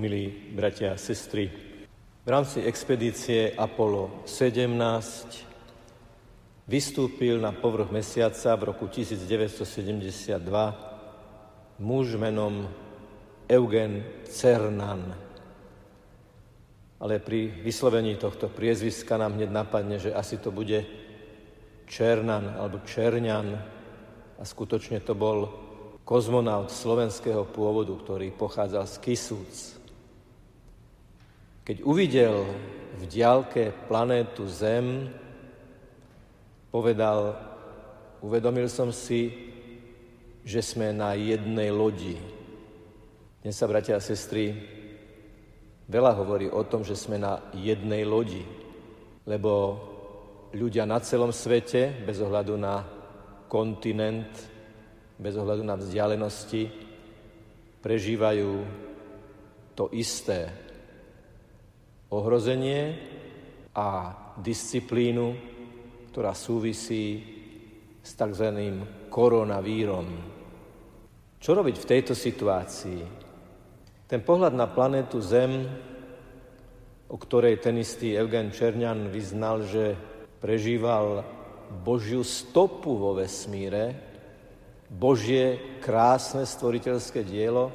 milí bratia a sestry. V rámci expedície Apollo 17 vystúpil na povrch mesiaca v roku 1972 muž menom Eugen Cernan. Ale pri vyslovení tohto priezviska nám hneď napadne, že asi to bude Černan alebo Čerňan. A skutočne to bol kozmonaut slovenského pôvodu, ktorý pochádzal z Kisúc. Keď uvidel v diálke planétu Zem, povedal, uvedomil som si, že sme na jednej lodi. Dnes sa, bratia a sestry, veľa hovorí o tom, že sme na jednej lodi, lebo ľudia na celom svete, bez ohľadu na kontinent, bez ohľadu na vzdialenosti, prežívajú to isté, ohrozenie a disciplínu, ktorá súvisí s tzv. koronavírom. Čo robiť v tejto situácii? Ten pohľad na planétu Zem, o ktorej ten istý Evgen Černian vyznal, že prežíval Božiu stopu vo vesmíre, Božie krásne stvoriteľské dielo,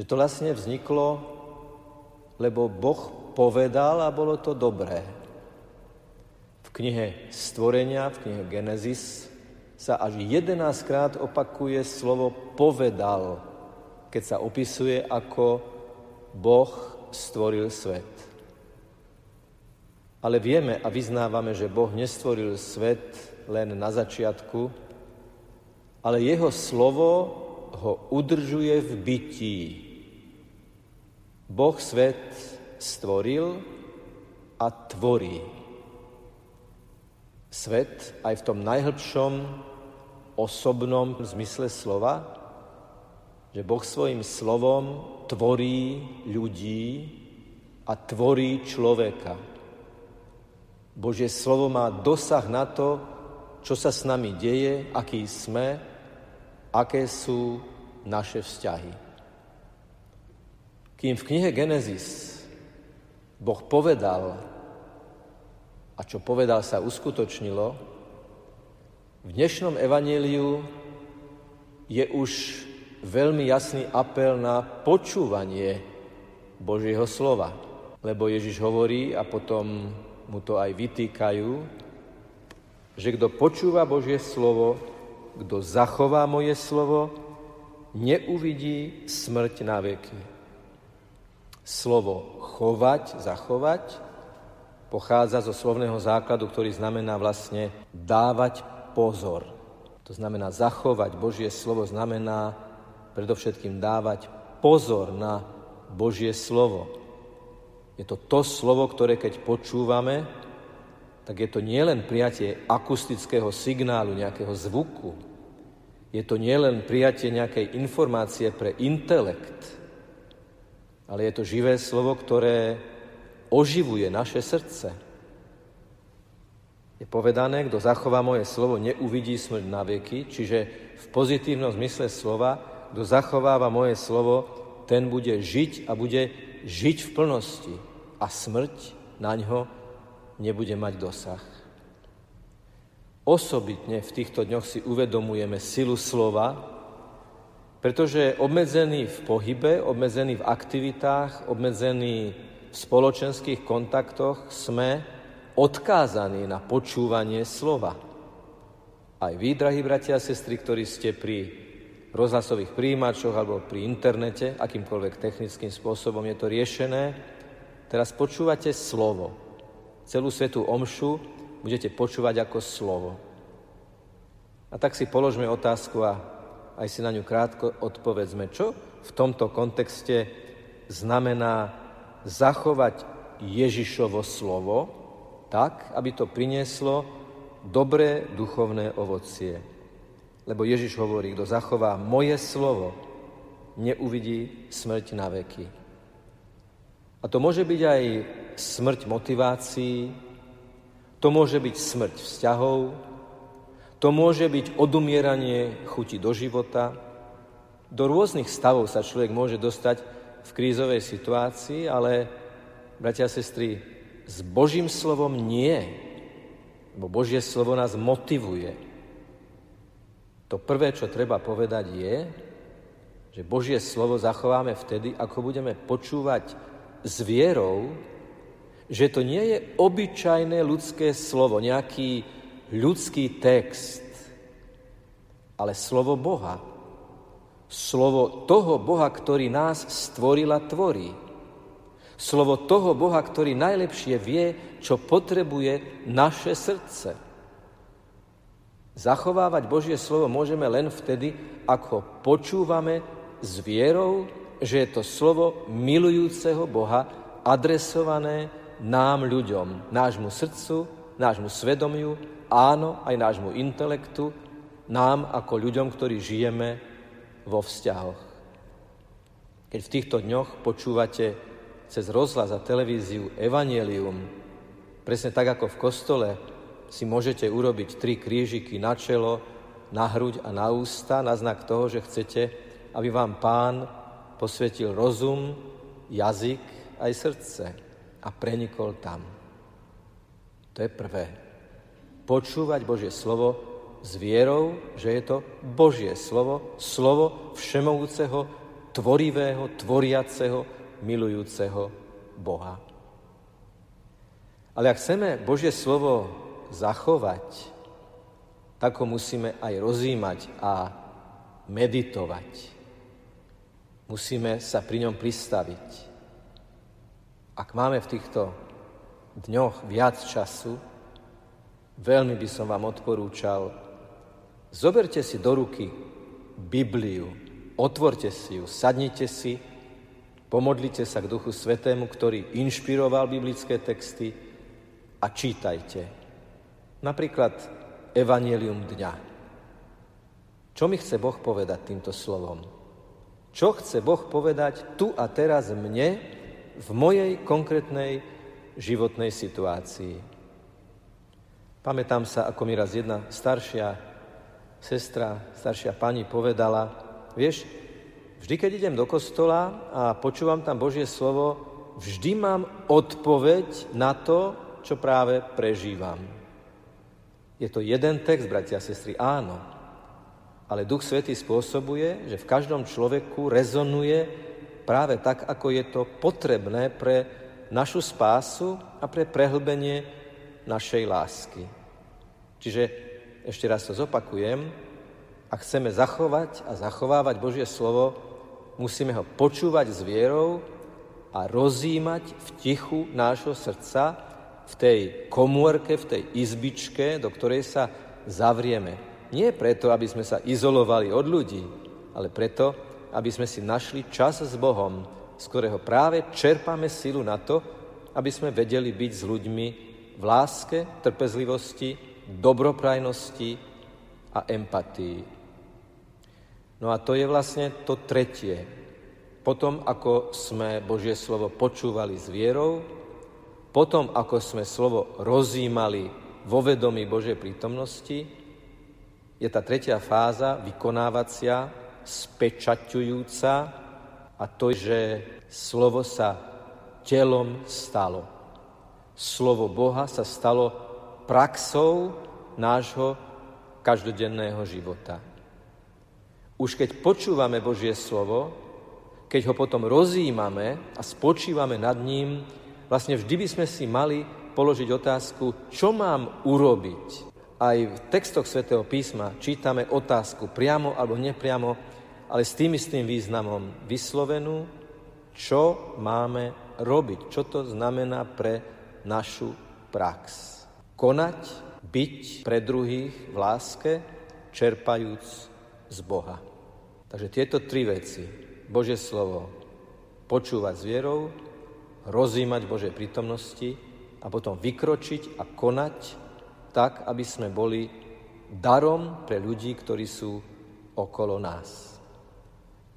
že to vlastne vzniklo lebo Boh povedal a bolo to dobré. V knihe Stvorenia, v knihe Genesis sa až 11 krát opakuje slovo povedal, keď sa opisuje, ako Boh stvoril svet. Ale vieme a vyznávame, že Boh nestvoril svet len na začiatku, ale jeho slovo ho udržuje v bytí. Boh svet stvoril a tvorí. Svet aj v tom najhlbšom osobnom zmysle slova, že Boh svojim slovom tvorí ľudí a tvorí človeka. Božie slovo má dosah na to, čo sa s nami deje, aký sme, aké sú naše vzťahy. Kým v knihe Genesis Boh povedal a čo povedal sa uskutočnilo, v dnešnom evaníliu je už veľmi jasný apel na počúvanie Božieho slova. Lebo Ježiš hovorí, a potom mu to aj vytýkajú, že kto počúva Božie slovo, kto zachová moje slovo, neuvidí smrť na veky. Slovo chovať, zachovať pochádza zo slovného základu, ktorý znamená vlastne dávať pozor. To znamená zachovať Božie slovo, znamená predovšetkým dávať pozor na Božie slovo. Je to to slovo, ktoré keď počúvame, tak je to nielen prijatie akustického signálu, nejakého zvuku, je to nielen prijatie nejakej informácie pre intelekt, ale je to živé slovo, ktoré oživuje naše srdce. Je povedané, kto zachová moje slovo, neuvidí smrť na veky, čiže v pozitívnom zmysle slova, kto zachováva moje slovo, ten bude žiť a bude žiť v plnosti a smrť na ňo nebude mať dosah. Osobitne v týchto dňoch si uvedomujeme silu slova, pretože obmedzený v pohybe, obmedzený v aktivitách, obmedzený v spoločenských kontaktoch sme odkázaní na počúvanie slova. Aj vy, drahí bratia a sestry, ktorí ste pri rozhlasových príjimačoch alebo pri internete, akýmkoľvek technickým spôsobom je to riešené, teraz počúvate slovo. Celú svetú omšu budete počúvať ako slovo. A tak si položme otázku a aj si na ňu krátko odpovedzme, čo v tomto kontexte znamená zachovať Ježišovo slovo tak, aby to prinieslo dobré duchovné ovocie. Lebo Ježiš hovorí, kto zachová moje slovo, neuvidí smrť na veky. A to môže byť aj smrť motivácií, to môže byť smrť vzťahov, to môže byť odumieranie chuti do života. Do rôznych stavov sa človek môže dostať v krízovej situácii, ale, bratia a sestry, s Božím slovom nie. Lebo Božie slovo nás motivuje. To prvé, čo treba povedať, je, že Božie slovo zachováme vtedy, ako budeme počúvať s vierou, že to nie je obyčajné ľudské slovo, nejaký ľudský text, ale slovo Boha. Slovo toho Boha, ktorý nás stvoril a tvorí. Slovo toho Boha, ktorý najlepšie vie, čo potrebuje naše srdce. Zachovávať Božie slovo môžeme len vtedy, ako počúvame s vierou, že je to slovo milujúceho Boha adresované nám ľuďom, nášmu srdcu, nášmu svedomiu, áno, aj nášmu intelektu, nám ako ľuďom, ktorí žijeme vo vzťahoch. Keď v týchto dňoch počúvate cez rozhlas a televíziu Evangelium, presne tak ako v kostole si môžete urobiť tri krížiky na čelo, na hruď a na ústa, na znak toho, že chcete, aby vám pán posvetil rozum, jazyk aj srdce a prenikol tam. To je prvé. Počúvať Božie slovo s vierou, že je to Božie slovo, slovo všemovúceho, tvorivého, tvoriaceho, milujúceho Boha. Ale ak chceme Božie slovo zachovať, tak ho musíme aj rozímať a meditovať. Musíme sa pri ňom pristaviť. Ak máme v týchto dňoch viac času, veľmi by som vám odporúčal, zoberte si do ruky Bibliu, otvorte si ju, sadnite si, pomodlite sa k Duchu Svetému, ktorý inšpiroval biblické texty a čítajte. Napríklad Evangelium dňa. Čo mi chce Boh povedať týmto slovom? čo chce Boh povedať tu a teraz mne v mojej konkrétnej životnej situácii. Pamätám sa, ako mi raz jedna staršia sestra, staršia pani povedala, vieš, vždy, keď idem do kostola a počúvam tam Božie slovo, vždy mám odpoveď na to, čo práve prežívam. Je to jeden text, bratia a sestry, áno ale Duch Svetý spôsobuje, že v každom človeku rezonuje práve tak, ako je to potrebné pre našu spásu a pre prehlbenie našej lásky. Čiže ešte raz to zopakujem, ak chceme zachovať a zachovávať Božie slovo, musíme ho počúvať s vierou a rozímať v tichu nášho srdca, v tej komórke, v tej izbičke, do ktorej sa zavrieme nie preto, aby sme sa izolovali od ľudí, ale preto, aby sme si našli čas s Bohom, z ktorého práve čerpáme silu na to, aby sme vedeli byť s ľuďmi v láske, trpezlivosti, dobroprajnosti a empatii. No a to je vlastne to tretie. Potom, ako sme Božie slovo počúvali s vierou, potom, ako sme slovo rozímali vo vedomí Božej prítomnosti, je tá tretia fáza vykonávacia, spečaťujúca a to, že slovo sa telom stalo. Slovo Boha sa stalo praxou nášho každodenného života. Už keď počúvame Božie slovo, keď ho potom rozímame a spočívame nad ním, vlastne vždy by sme si mali položiť otázku, čo mám urobiť, aj v textoch svätého písma čítame otázku priamo alebo nepriamo, ale s tým istým významom vyslovenú, čo máme robiť, čo to znamená pre našu prax. Konať, byť pre druhých v láske, čerpajúc z Boha. Takže tieto tri veci, Božie slovo, počúvať s vierou, rozímať Božej prítomnosti a potom vykročiť a konať tak, aby sme boli darom pre ľudí, ktorí sú okolo nás.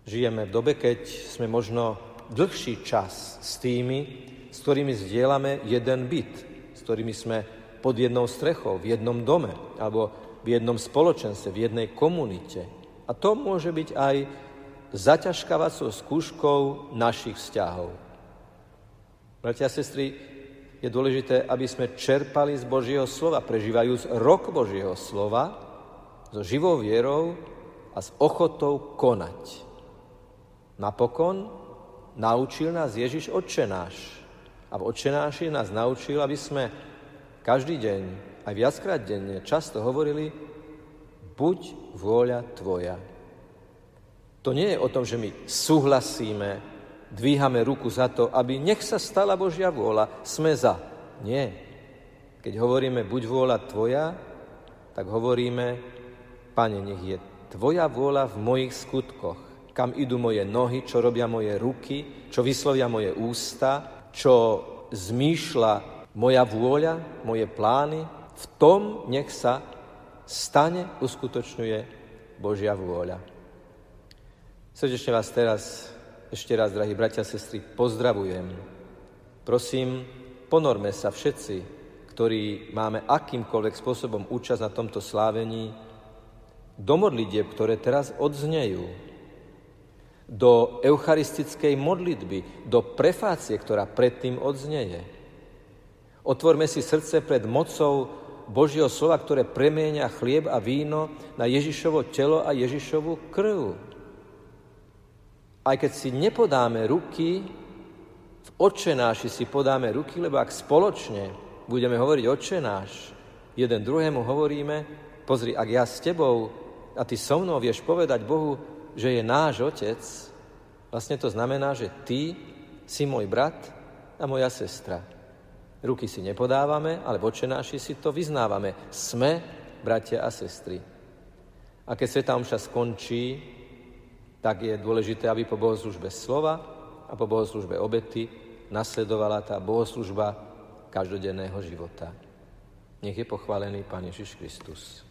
Žijeme v dobe, keď sme možno dlhší čas s tými, s ktorými zdieľame jeden byt, s ktorými sme pod jednou strechou, v jednom dome, alebo v jednom spoločenstve, v jednej komunite. A to môže byť aj zaťažkávacou skúškou našich vzťahov. Bratia a sestry, je dôležité, aby sme čerpali z Božieho slova, prežívajúc rok Božieho slova, so živou vierou a s ochotou konať. Napokon naučil nás Ježiš odčenáš. A v odčenáši nás naučil, aby sme každý deň, aj viackrát denne, často hovorili buď vôľa Tvoja. To nie je o tom, že my súhlasíme, dvíhame ruku za to, aby nech sa stala Božia vôľa, sme za. Nie. Keď hovoríme buď vôľa Tvoja, tak hovoríme, Pane, nech je Tvoja vôľa v mojich skutkoch. Kam idú moje nohy, čo robia moje ruky, čo vyslovia moje ústa, čo zmýšľa moja vôľa, moje plány, v tom nech sa stane, uskutočňuje Božia vôľa. Srdečne vás teraz ešte raz, drahí bratia a sestry, pozdravujem. Prosím, ponorme sa všetci, ktorí máme akýmkoľvek spôsobom účasť na tomto slávení, do modlitieb, ktoré teraz odznejú, do eucharistickej modlitby, do prefácie, ktorá predtým odznieje. Otvorme si srdce pred mocou Božieho slova, ktoré premieňa chlieb a víno na Ježišovo telo a Ježišovu krv. Aj keď si nepodáme ruky, v očenáši si podáme ruky, lebo ak spoločne budeme hovoriť očenáš, jeden druhému hovoríme, pozri, ak ja s tebou a ty so mnou vieš povedať Bohu, že je náš otec, vlastne to znamená, že ty si môj brat a moja sestra. Ruky si nepodávame, ale vočenáši si to vyznávame. Sme bratia a sestry. A keď Sveta Omša skončí, tak je dôležité, aby po bohoslužbe slova a po bohoslužbe obety nasledovala tá bohoslužba každodenného života. Nech je pochválený Pán Ježiš Kristus.